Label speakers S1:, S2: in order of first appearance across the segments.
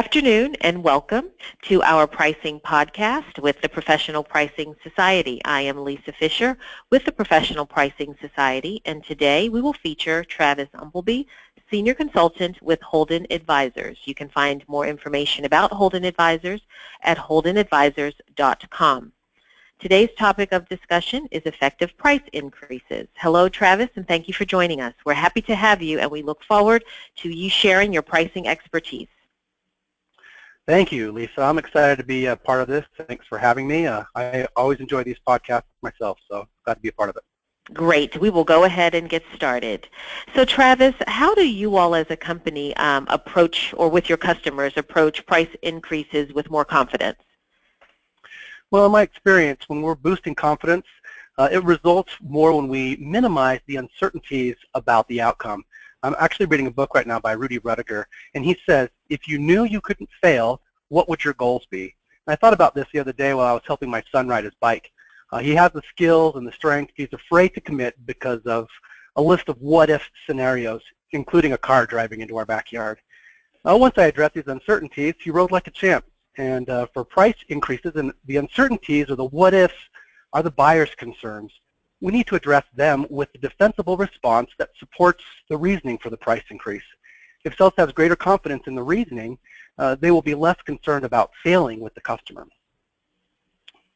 S1: afternoon and welcome to our pricing podcast with the Professional Pricing Society. I am Lisa Fisher with the Professional Pricing Society and today we will feature Travis Umpleby, Senior Consultant with Holden Advisors. You can find more information about Holden Advisors at holdenadvisors.com. Today's topic of discussion is effective price increases. Hello Travis and thank you for joining us. We're happy to have you and we look forward to you sharing your pricing expertise.
S2: Thank you, Lisa. I'm excited to be a part of this. Thanks for having me. Uh, I always enjoy these podcasts myself, so glad to be a part of it.
S1: Great. We will go ahead and get started. So Travis, how do you all as a company um, approach, or with your customers, approach price increases with more confidence?
S2: Well, in my experience, when we're boosting confidence, uh, it results more when we minimize the uncertainties about the outcome. I'm actually reading a book right now by Rudy Ruettiger, and he says, if you knew you couldn't fail, what would your goals be? And I thought about this the other day while I was helping my son ride his bike. Uh, he has the skills and the strength. He's afraid to commit because of a list of what-if scenarios, including a car driving into our backyard. Uh, once I addressed these uncertainties, he rode like a champ. And uh, for price increases, and the uncertainties or the what-ifs are the buyer's concerns we need to address them with a defensible response that supports the reasoning for the price increase. If sales has greater confidence in the reasoning, uh, they will be less concerned about failing with the customer.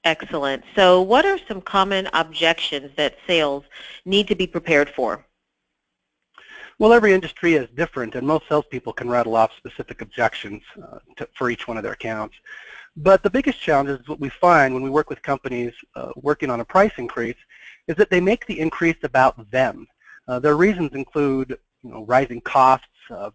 S1: Excellent. So what are some common objections that sales need to be prepared for?
S2: Well, every industry is different, and most salespeople can rattle off specific objections uh, to, for each one of their accounts. But the biggest challenge is what we find when we work with companies uh, working on a price increase is that they make the increase about them. Uh, their reasons include you know, rising costs, uh,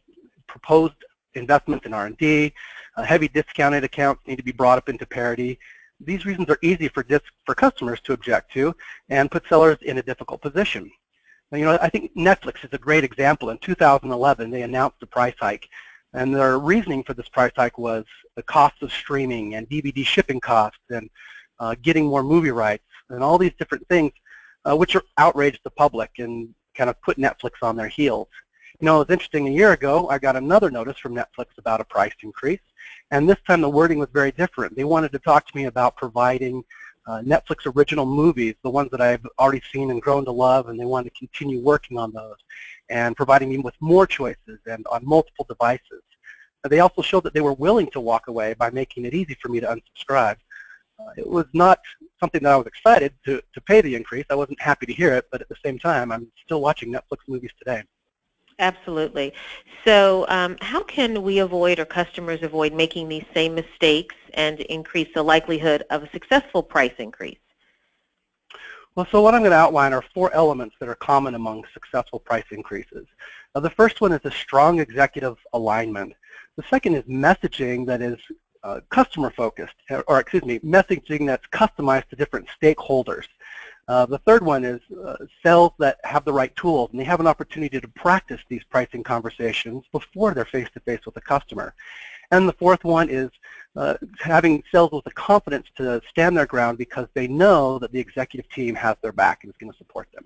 S2: proposed investments in R&D, uh, heavy discounted accounts need to be brought up into parity. These reasons are easy for, for customers to object to and put sellers in a difficult position. Now, you know, I think Netflix is a great example. In 2011, they announced a price hike, and their reasoning for this price hike was the cost of streaming and DVD shipping costs and uh, getting more movie rights and all these different things which outraged the public and kind of put Netflix on their heels. You know, it was interesting, a year ago, I got another notice from Netflix about a price increase, and this time the wording was very different. They wanted to talk to me about providing uh, Netflix original movies, the ones that I've already seen and grown to love, and they wanted to continue working on those, and providing me with more choices and on multiple devices. They also showed that they were willing to walk away by making it easy for me to unsubscribe. Uh, it was not something that I was excited to, to pay the increase. I wasn't happy to hear it, but at the same time, I'm still watching Netflix movies today.
S1: Absolutely. So um, how can we avoid or customers avoid making these same mistakes and increase the likelihood of a successful price increase?
S2: Well, so what I'm going to outline are four elements that are common among successful price increases. Now, the first one is a strong executive alignment. The second is messaging that is uh, customer focused, or excuse me, messaging that's customized to different stakeholders. Uh, the third one is uh, sales that have the right tools and they have an opportunity to practice these pricing conversations before they're face-to-face -face with the customer. And the fourth one is uh, having sales with the confidence to stand their ground because they know that the executive team has their back and is going to support them.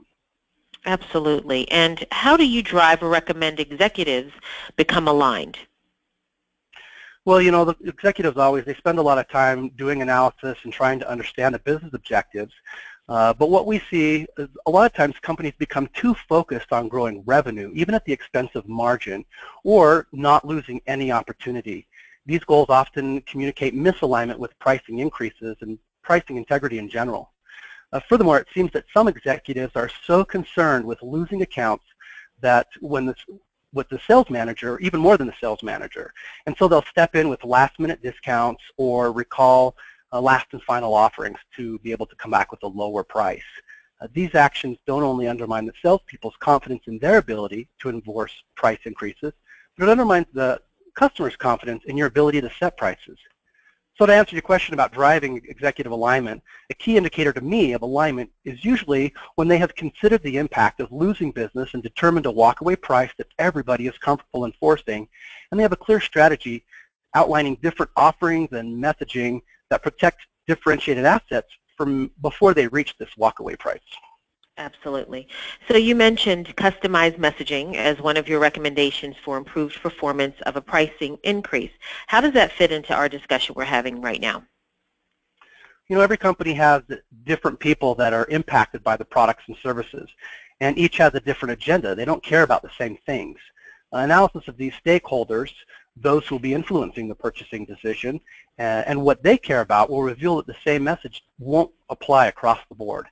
S1: Absolutely. And how do you drive or recommend executives become aligned?
S2: Well, you know, the executives always, they spend a lot of time doing analysis and trying to understand the business objectives. Uh, but what we see is a lot of times companies become too focused on growing revenue, even at the expense of margin, or not losing any opportunity. These goals often communicate misalignment with pricing increases and pricing integrity in general. Uh, furthermore, it seems that some executives are so concerned with losing accounts that when this, with the sales manager, even more than the sales manager. And so they'll step in with last minute discounts or recall uh, last and final offerings to be able to come back with a lower price. Uh, these actions don't only undermine the salespeople's confidence in their ability to enforce price increases, but it undermines the customer's confidence in your ability to set prices. So to answer your question about driving executive alignment, a key indicator to me of alignment is usually when they have considered the impact of losing business and determined a walkaway price that everybody is comfortable enforcing, and they have a clear strategy outlining different offerings and messaging that protect differentiated assets from before they reach this walkaway price.
S1: Absolutely. So you mentioned customized messaging as one of your recommendations for improved performance of a pricing increase. How does that fit into our discussion we're having right now?
S2: You know, every company has different people that are impacted by the products and services, and each has a different agenda. They don't care about the same things. Analysis of these stakeholders, those who will be influencing the purchasing decision, uh, and what they care about will reveal that the same message won't apply across the board.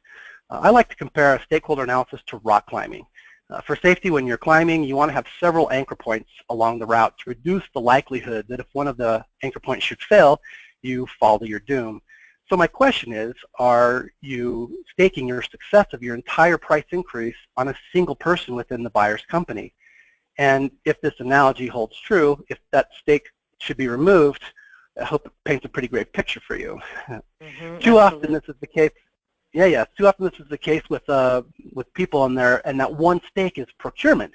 S2: I like to compare a stakeholder analysis to rock climbing. Uh, for safety, when you're climbing, you want to have several anchor points along the route to reduce the likelihood that if one of the anchor points should fail, you fall to your doom. So my question is, are you staking your success of your entire price increase on a single person within the buyer's company? And if this analogy holds true, if that stake should be removed, I hope it paints a pretty great picture for you. Mm -hmm, Too absolutely. often this is the case yeah, yeah. Too often this is the case with uh, with people in there, and that one stake is procurement.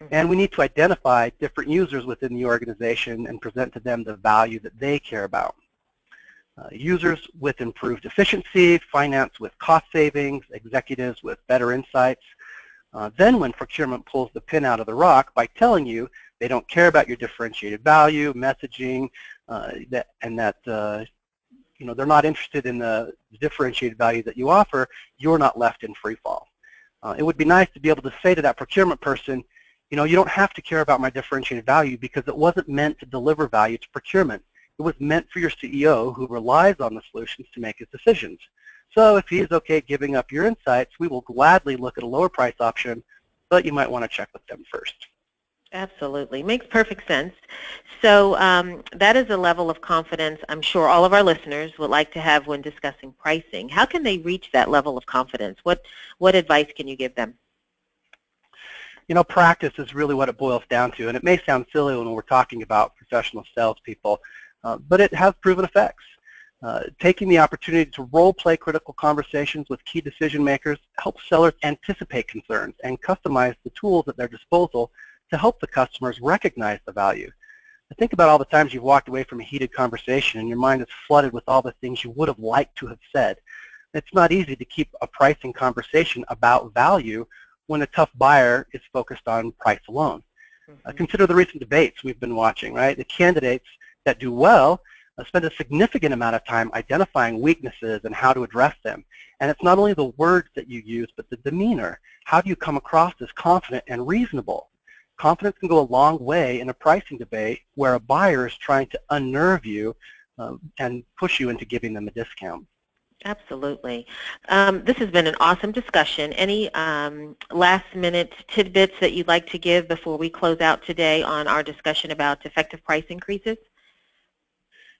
S2: Mm-hmm. And we need to identify different users within the organization and present to them the value that they care about. Uh, users with improved efficiency, finance with cost savings, executives with better insights. Uh, then when procurement pulls the pin out of the rock by telling you they don't care about your differentiated value, messaging, uh, that, and that uh, you know, they're not interested in the differentiated value that you offer, you're not left in free fall. Uh, it would be nice to be able to say to that procurement person, you know, you don't have to care about my differentiated value because it wasn't meant to deliver value to procurement. It was meant for your CEO who relies on the solutions to make his decisions. So if he is okay giving up your insights, we will gladly look at a lower price option, but you might want to check with them first.
S1: Absolutely. Makes perfect sense. So um, that is a level of confidence I'm sure all of our listeners would like to have when discussing pricing. How can they reach that level of confidence? What, what advice can you give them?
S2: You know, practice is really what it boils down to, and it may sound silly when we're talking about professional salespeople, uh, but it has proven effects. Uh, taking the opportunity to role-play critical conversations with key decision makers helps sellers anticipate concerns and customize the tools at their disposal to help the customers recognize the value. Think about all the times you've walked away from a heated conversation and your mind is flooded with all the things you would have liked to have said. It's not easy to keep a pricing conversation about value when a tough buyer is focused on price alone. Mm -hmm. uh, consider the recent debates we've been watching, right? The candidates that do well uh, spend a significant amount of time identifying weaknesses and how to address them. And it's not only the words that you use, but the demeanor. How do you come across as confident and reasonable? Confidence can go a long way in a pricing debate where a buyer is trying to unnerve you um, and push you into giving them a discount.
S1: Absolutely. Um, this has been an awesome discussion. Any um, last minute tidbits that you'd like to give before we close out today on our discussion about effective price increases?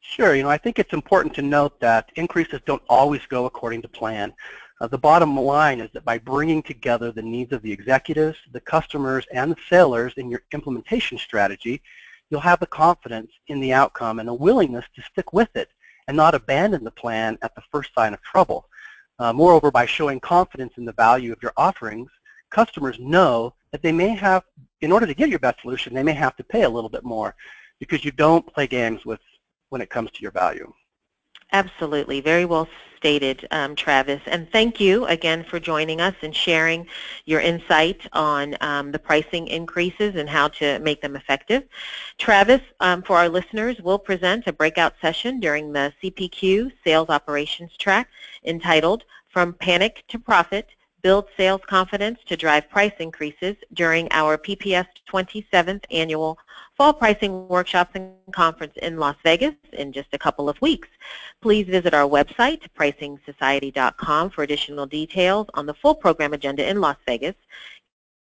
S2: Sure. You know, I think it's important to note that increases don't always go according to plan. Uh, the bottom line is that by bringing together the needs of the executives, the customers, and the sellers in your implementation strategy, you'll have the confidence in the outcome and a willingness to stick with it and not abandon the plan at the first sign of trouble. Uh, moreover, by showing confidence in the value of your offerings, customers know that they may have, in order to get your best solution, they may have to pay a little bit more because you don't play games with when it comes to your value.
S1: Absolutely. Very well stated, um, Travis. And thank you again for joining us and sharing your insight on um, the pricing increases and how to make them effective. Travis, um, for our listeners, will present a breakout session during the CPQ Sales Operations track entitled From Panic to Profit, build sales confidence to drive price increases during our PPS 27th annual Fall Pricing Workshops and Conference in Las Vegas in just a couple of weeks. Please visit our website, pricingsociety.com, for additional details on the full program agenda in Las Vegas.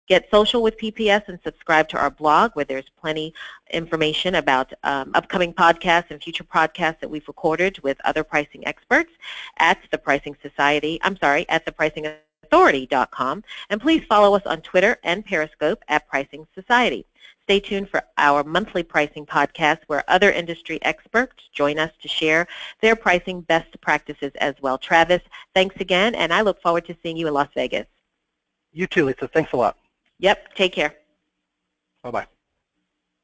S1: Get social with PPS and subscribe to our blog where there's plenty information about um, upcoming podcasts and future podcasts that we've recorded with other pricing experts at the Pricing Society, I'm sorry, at the Pricing authority.com, and please follow us on Twitter and Periscope at Pricing Society. Stay tuned for our monthly pricing podcast where other industry experts join us to share their pricing best practices as well. Travis, thanks again, and I look forward to seeing you in Las Vegas.
S2: You too, Lisa. Thanks a lot.
S1: Yep. Take care.
S2: Bye-bye.